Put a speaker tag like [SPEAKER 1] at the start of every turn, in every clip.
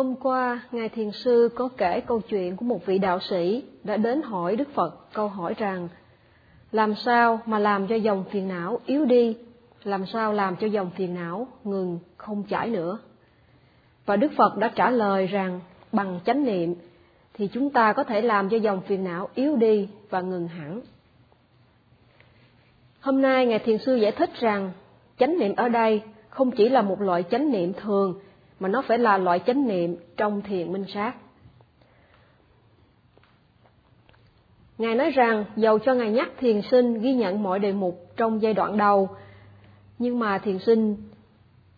[SPEAKER 1] Hôm qua, Ngài Thiền Sư có kể câu chuyện của một vị đạo sĩ đã đến hỏi Đức Phật câu hỏi rằng làm sao mà làm cho dòng phiền não yếu đi, làm sao làm cho dòng phiền não ngừng không chảy nữa. Và Đức Phật đã trả lời rằng bằng chánh niệm thì chúng ta có thể làm cho dòng phiền não yếu đi và ngừng hẳn. Hôm nay Ngài Thiền Sư giải thích rằng chánh niệm ở đây không chỉ là một loại chánh niệm thường mà nó phải là loại chánh niệm trong thiền minh sát. Ngài nói rằng dầu cho Ngài nhắc thiền sinh ghi nhận mọi đề mục trong giai đoạn đầu, nhưng mà thiền sinh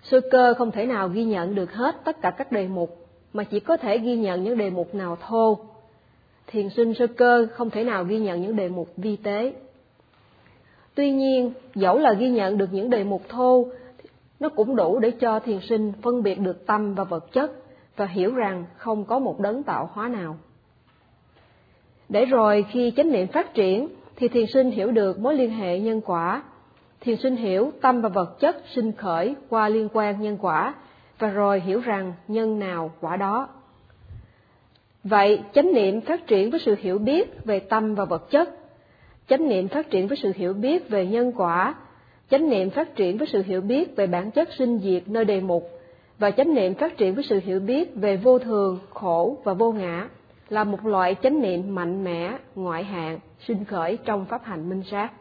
[SPEAKER 1] sơ cơ không thể nào ghi nhận được hết tất cả các đề mục, mà chỉ có thể ghi nhận những đề mục nào thô. Thiền sinh sơ cơ không thể nào ghi nhận những đề mục vi tế. Tuy nhiên, dẫu là ghi nhận được những đề mục thô, nó cũng đủ để cho thiền sinh phân biệt được tâm và vật chất và hiểu rằng không có một đấng tạo hóa nào. Để rồi khi chánh niệm phát triển thì thiền sinh hiểu được mối liên hệ nhân quả. Thiền sinh hiểu tâm và vật chất sinh khởi qua liên quan nhân quả và rồi hiểu rằng nhân nào quả đó. Vậy chánh niệm phát triển với sự hiểu biết về tâm và vật chất, chánh niệm phát triển với sự hiểu biết về nhân quả chánh niệm phát triển với sự hiểu biết về bản chất sinh diệt nơi đề mục và chánh niệm phát triển với sự hiểu biết về vô thường, khổ và vô ngã là một loại chánh niệm mạnh mẽ, ngoại hạng, sinh khởi trong pháp hành minh sát.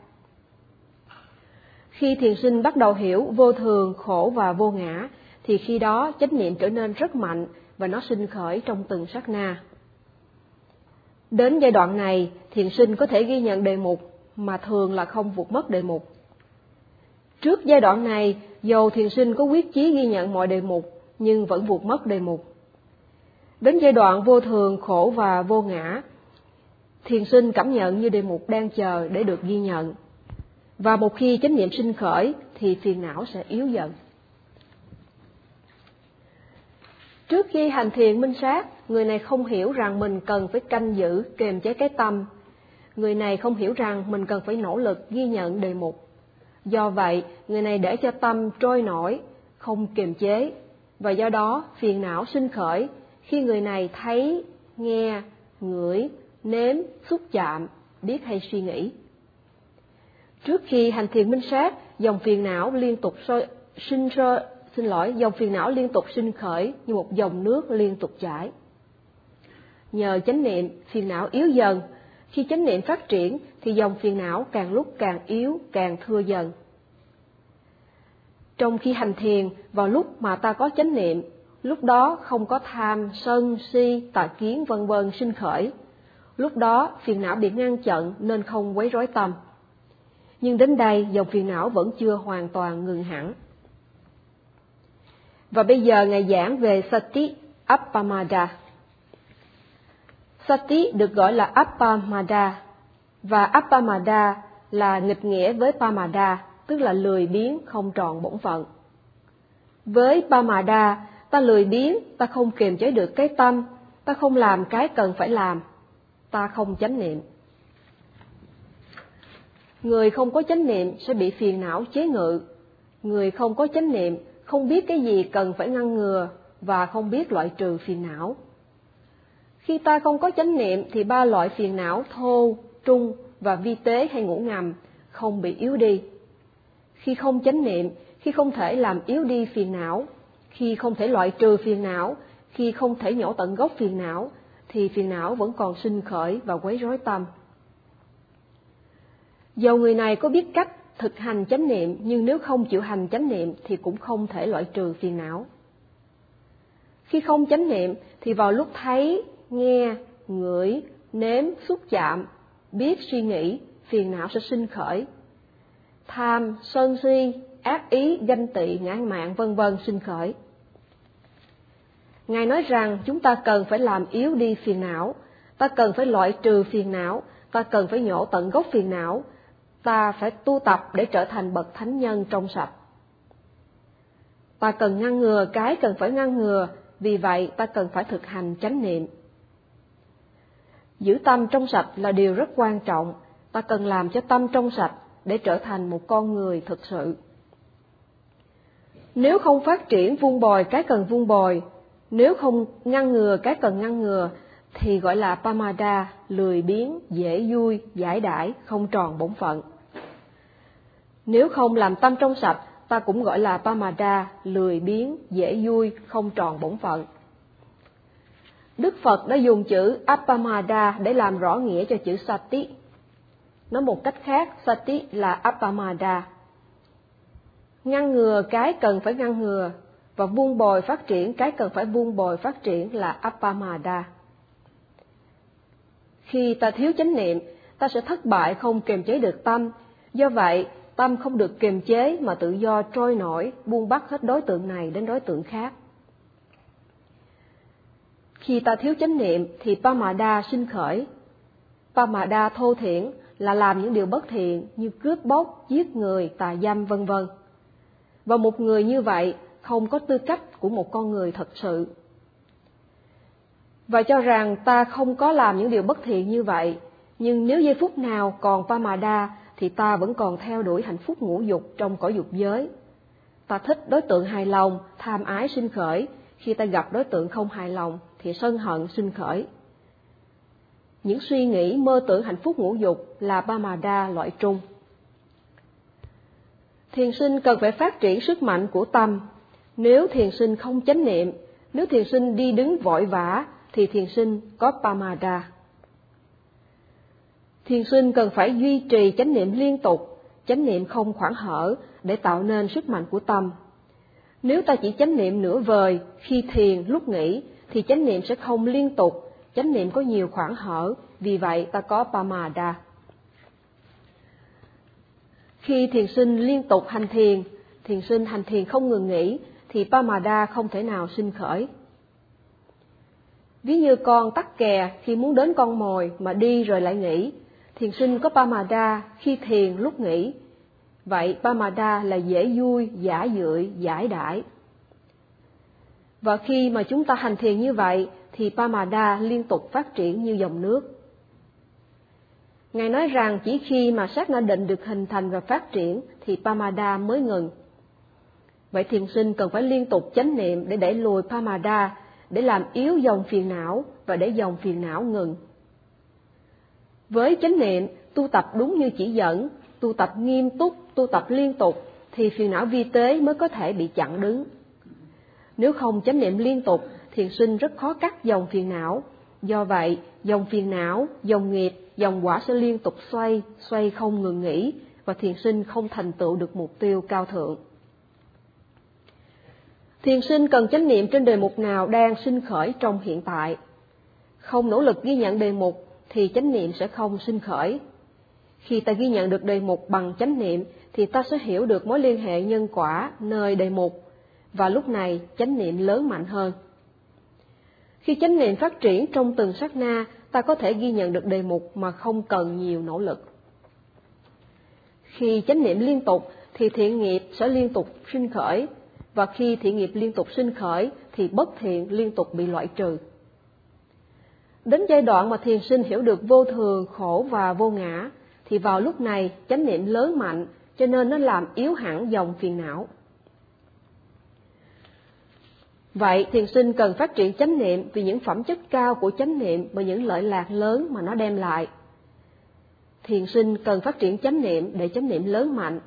[SPEAKER 1] Khi thiền sinh bắt đầu hiểu vô thường, khổ và vô ngã, thì khi đó chánh niệm trở nên rất mạnh và nó sinh khởi trong từng sát na. Đến giai đoạn này, thiền sinh có thể ghi nhận đề mục mà thường là không vụt mất đề mục. Trước giai đoạn này, dầu thiền sinh có quyết chí ghi nhận mọi đề mục, nhưng vẫn vụt mất đề mục. Đến giai đoạn vô thường, khổ và vô ngã, thiền sinh cảm nhận như đề mục đang chờ để được ghi nhận. Và một khi chánh niệm sinh khởi thì phiền não sẽ yếu dần. Trước khi hành thiền minh sát, người này không hiểu rằng mình cần phải canh giữ, kềm chế cái tâm. Người này không hiểu rằng mình cần phải nỗ lực ghi nhận đề mục. Do vậy, người này để cho tâm trôi nổi, không kiềm chế, và do đó phiền não sinh khởi khi người này thấy, nghe, ngửi, nếm, xúc chạm, biết hay suy nghĩ. Trước khi hành thiền minh sát, dòng phiền não liên tục sôi, sinh sôi, xin lỗi, dòng phiền não liên tục sinh khởi như một dòng nước liên tục chảy. Nhờ chánh niệm, phiền não yếu dần khi chánh niệm phát triển thì dòng phiền não càng lúc càng yếu, càng thưa dần. Trong khi hành thiền, vào lúc mà ta có chánh niệm, lúc đó không có tham, sân, si, tà kiến vân vân sinh khởi. Lúc đó phiền não bị ngăn chặn nên không quấy rối tâm. Nhưng đến đây dòng phiền não vẫn chưa hoàn toàn ngừng hẳn. Và bây giờ Ngài giảng về Sati Appamada. Sati được gọi là Appamada và Appamada là nghịch nghĩa với Pamada, tức là lười biếng không tròn bổn phận. Với Pamada, ta lười biếng, ta không kiềm chế được cái tâm, ta không làm cái cần phải làm, ta không chánh niệm. Người không có chánh niệm sẽ bị phiền não chế ngự. Người không có chánh niệm không biết cái gì cần phải ngăn ngừa và không biết loại trừ phiền não. Khi ta không có chánh niệm thì ba loại phiền não thô, trung và vi tế hay ngủ ngầm không bị yếu đi. Khi không chánh niệm, khi không thể làm yếu đi phiền não, khi không thể loại trừ phiền não, khi không thể nhổ tận gốc phiền não, thì phiền não vẫn còn sinh khởi và quấy rối tâm. Dầu người này có biết cách thực hành chánh niệm, nhưng nếu không chịu hành chánh niệm thì cũng không thể loại trừ phiền não. Khi không chánh niệm thì vào lúc thấy, nghe, ngửi, nếm, xúc chạm, biết suy nghĩ, phiền não sẽ sinh khởi. Tham, sân si, ác ý, ganh tị, ngã mạn vân vân sinh khởi. Ngài nói rằng chúng ta cần phải làm yếu đi phiền não, ta cần phải loại trừ phiền não, ta cần phải nhổ tận gốc phiền não, ta phải tu tập để trở thành bậc thánh nhân trong sạch. Ta cần ngăn ngừa cái cần phải ngăn ngừa, vì vậy ta cần phải thực hành chánh niệm. Giữ tâm trong sạch là điều rất quan trọng, ta cần làm cho tâm trong sạch để trở thành một con người thực sự. Nếu không phát triển vun bồi cái cần vun bồi, Nếu không ngăn ngừa cái cần ngăn ngừa thì gọi là pamada, lười biếng, dễ vui, giải đãi, không tròn bổn phận. Nếu không làm tâm trong sạch, ta cũng gọi là pamada, lười biếng, dễ vui, không tròn bổn phận. Đức Phật đã dùng chữ Appamada để làm rõ nghĩa cho chữ Sati. Nói một cách khác, Sati là Appamada. Ngăn ngừa cái cần phải ngăn ngừa, và buông bồi phát triển cái cần phải buông bồi phát triển là Appamada. Khi ta thiếu chánh niệm, ta sẽ thất bại không kiềm chế được tâm. Do vậy, tâm không được kiềm chế mà tự do trôi nổi, buông bắt hết đối tượng này đến đối tượng khác. Khi ta thiếu chánh niệm thì Pamada sinh khởi. Pamada thô thiển là làm những điều bất thiện như cướp bóc, giết người, tà dâm vân vân. Và một người như vậy không có tư cách của một con người thật sự. Và cho rằng ta không có làm những điều bất thiện như vậy, nhưng nếu giây phút nào còn Pamada thì ta vẫn còn theo đuổi hạnh phúc ngũ dục trong cõi dục giới. Ta thích đối tượng hài lòng, tham ái sinh khởi, khi ta gặp đối tượng không hài lòng thì sân hận sinh khởi. Những suy nghĩ mơ tưởng hạnh phúc ngũ dục là Pamada loại trung. Thiền sinh cần phải phát triển sức mạnh của tâm. Nếu thiền sinh không chánh niệm, nếu thiền sinh đi đứng vội vã, thì thiền sinh có Pamada. Thiền sinh cần phải duy trì chánh niệm liên tục, chánh niệm không khoảng hở để tạo nên sức mạnh của tâm. Nếu ta chỉ chánh niệm nửa vời, khi thiền, lúc nghỉ, thì chánh niệm sẽ không liên tục, chánh niệm có nhiều khoảng hở, vì vậy ta có Pamada. Khi thiền sinh liên tục hành thiền, thiền sinh hành thiền không ngừng nghỉ, thì Pamada không thể nào sinh khởi. Ví như con tắc kè khi muốn đến con mồi mà đi rồi lại nghỉ, thiền sinh có Pamada khi thiền lúc nghỉ. Vậy Pamada là dễ vui, giả dưỡi, giải đãi. Và khi mà chúng ta hành thiền như vậy thì Pamada liên tục phát triển như dòng nước. Ngài nói rằng chỉ khi mà sát na định được hình thành và phát triển thì Pamada mới ngừng. Vậy thiền sinh cần phải liên tục chánh niệm để đẩy lùi Pamada, để làm yếu dòng phiền não và để dòng phiền não ngừng. Với chánh niệm, tu tập đúng như chỉ dẫn, tu tập nghiêm túc, tu tập liên tục, thì phiền não vi tế mới có thể bị chặn đứng. Nếu không chánh niệm liên tục, thiền sinh rất khó cắt dòng phiền não. Do vậy, dòng phiền não, dòng nghiệp, dòng quả sẽ liên tục xoay, xoay không ngừng nghỉ, và thiền sinh không thành tựu được mục tiêu cao thượng. Thiền sinh cần chánh niệm trên đề mục nào đang sinh khởi trong hiện tại. Không nỗ lực ghi nhận đề mục thì chánh niệm sẽ không sinh khởi. Khi ta ghi nhận được đề mục bằng chánh niệm thì ta sẽ hiểu được mối liên hệ nhân quả nơi đề mục và lúc này chánh niệm lớn mạnh hơn. Khi chánh niệm phát triển trong từng sát na, ta có thể ghi nhận được đề mục mà không cần nhiều nỗ lực. Khi chánh niệm liên tục thì thiện nghiệp sẽ liên tục sinh khởi và khi thiện nghiệp liên tục sinh khởi thì bất thiện liên tục bị loại trừ. Đến giai đoạn mà thiền sinh hiểu được vô thường, khổ và vô ngã, thì vào lúc này chánh niệm lớn mạnh, cho nên nó làm yếu hẳn dòng phiền não. Vậy thiền sinh cần phát triển chánh niệm vì những phẩm chất cao của chánh niệm và những lợi lạc lớn mà nó đem lại. Thiền sinh cần phát triển chánh niệm để chánh niệm lớn mạnh.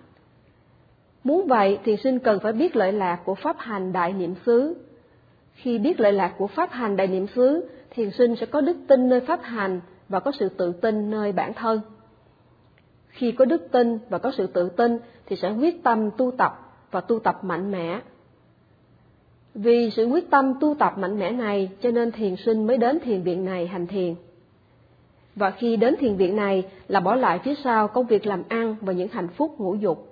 [SPEAKER 1] Muốn vậy, thiền sinh cần phải biết lợi lạc của pháp hành đại niệm xứ. Khi biết lợi lạc của pháp hành đại niệm xứ, thiền sinh sẽ có đức tin nơi pháp hành và có sự tự tin nơi bản thân. Khi có đức tin và có sự tự tin thì sẽ quyết tâm tu tập và tu tập mạnh mẽ vì sự quyết tâm tu tập mạnh mẽ này cho nên thiền sinh mới đến thiền viện này hành thiền. Và khi đến thiền viện này là bỏ lại phía sau công việc làm ăn và những hạnh phúc ngũ dục.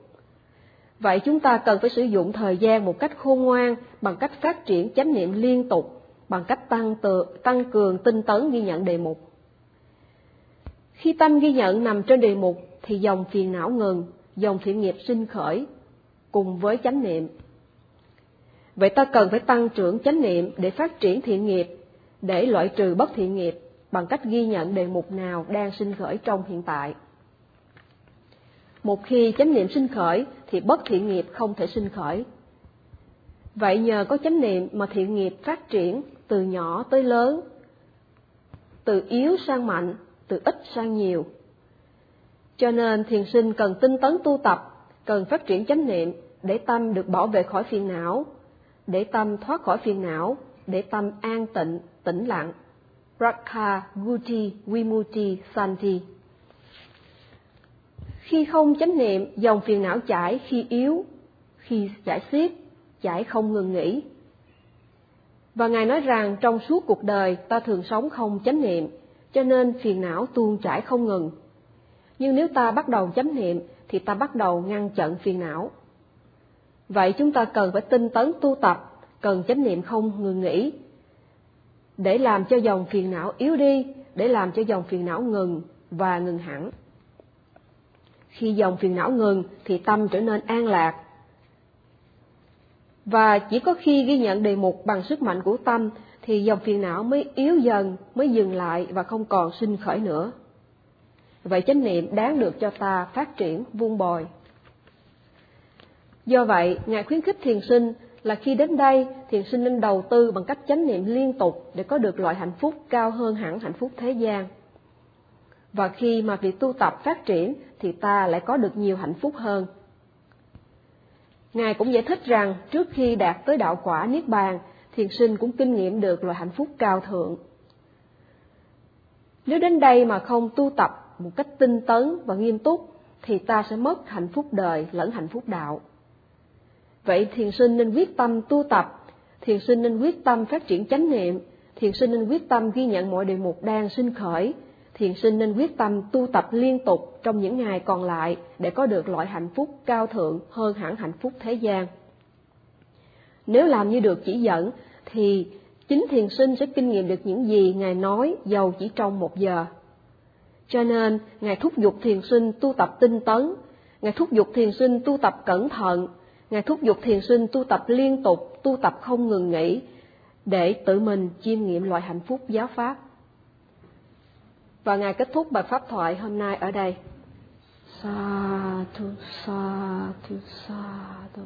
[SPEAKER 1] Vậy chúng ta cần phải sử dụng thời gian một cách khôn ngoan bằng cách phát triển chánh niệm liên tục, bằng cách tăng, tự, tăng cường tinh tấn ghi nhận đề mục. Khi tâm ghi nhận nằm trên đề mục thì dòng phiền não ngừng, dòng thiện nghiệp sinh khởi, cùng với chánh niệm Vậy ta cần phải tăng trưởng chánh niệm để phát triển thiện nghiệp, để loại trừ bất thiện nghiệp bằng cách ghi nhận đề mục nào đang sinh khởi trong hiện tại. Một khi chánh niệm sinh khởi thì bất thiện nghiệp không thể sinh khởi. Vậy nhờ có chánh niệm mà thiện nghiệp phát triển từ nhỏ tới lớn, từ yếu sang mạnh, từ ít sang nhiều. Cho nên thiền sinh cần tinh tấn tu tập, cần phát triển chánh niệm để tâm được bảo vệ khỏi phiền não, để tâm thoát khỏi phiền não, để tâm an tịnh, tĩnh lặng. Rakha Guti Vimuti Santi Khi không chánh niệm, dòng phiền não chảy khi yếu, khi chảy xiết, chảy không ngừng nghỉ. Và Ngài nói rằng trong suốt cuộc đời ta thường sống không chánh niệm, cho nên phiền não tuôn chảy không ngừng. Nhưng nếu ta bắt đầu chánh niệm thì ta bắt đầu ngăn chặn phiền não. Vậy chúng ta cần phải tinh tấn tu tập, cần chánh niệm không ngừng nghỉ, để làm cho dòng phiền não yếu đi, để làm cho dòng phiền não ngừng và ngừng hẳn. Khi dòng phiền não ngừng thì tâm trở nên an lạc. Và chỉ có khi ghi nhận đề mục bằng sức mạnh của tâm thì dòng phiền não mới yếu dần, mới dừng lại và không còn sinh khởi nữa. Vậy chánh niệm đáng được cho ta phát triển vun bồi. Do vậy, Ngài khuyến khích thiền sinh là khi đến đây, thiền sinh nên đầu tư bằng cách chánh niệm liên tục để có được loại hạnh phúc cao hơn hẳn hạnh phúc thế gian. Và khi mà việc tu tập phát triển thì ta lại có được nhiều hạnh phúc hơn. Ngài cũng giải thích rằng trước khi đạt tới đạo quả Niết Bàn, thiền sinh cũng kinh nghiệm được loại hạnh phúc cao thượng. Nếu đến đây mà không tu tập một cách tinh tấn và nghiêm túc, thì ta sẽ mất hạnh phúc đời lẫn hạnh phúc đạo. Vậy thiền sinh nên quyết tâm tu tập, thiền sinh nên quyết tâm phát triển chánh niệm, thiền sinh nên quyết tâm ghi nhận mọi đề mục đang sinh khởi, thiền sinh nên quyết tâm tu tập liên tục trong những ngày còn lại để có được loại hạnh phúc cao thượng hơn hẳn hạnh phúc thế gian. Nếu làm như được chỉ dẫn, thì chính thiền sinh sẽ kinh nghiệm được những gì Ngài nói giàu chỉ trong một giờ. Cho nên, Ngài thúc giục thiền sinh tu tập tinh tấn, Ngài thúc giục thiền sinh tu tập cẩn thận, Ngài thúc giục thiền sinh tu tập liên tục, tu tập không ngừng nghỉ, để tự mình chiêm nghiệm loại hạnh phúc giáo pháp. Và Ngài kết thúc bài pháp thoại hôm nay ở đây. Sa thu sa thu sa thu.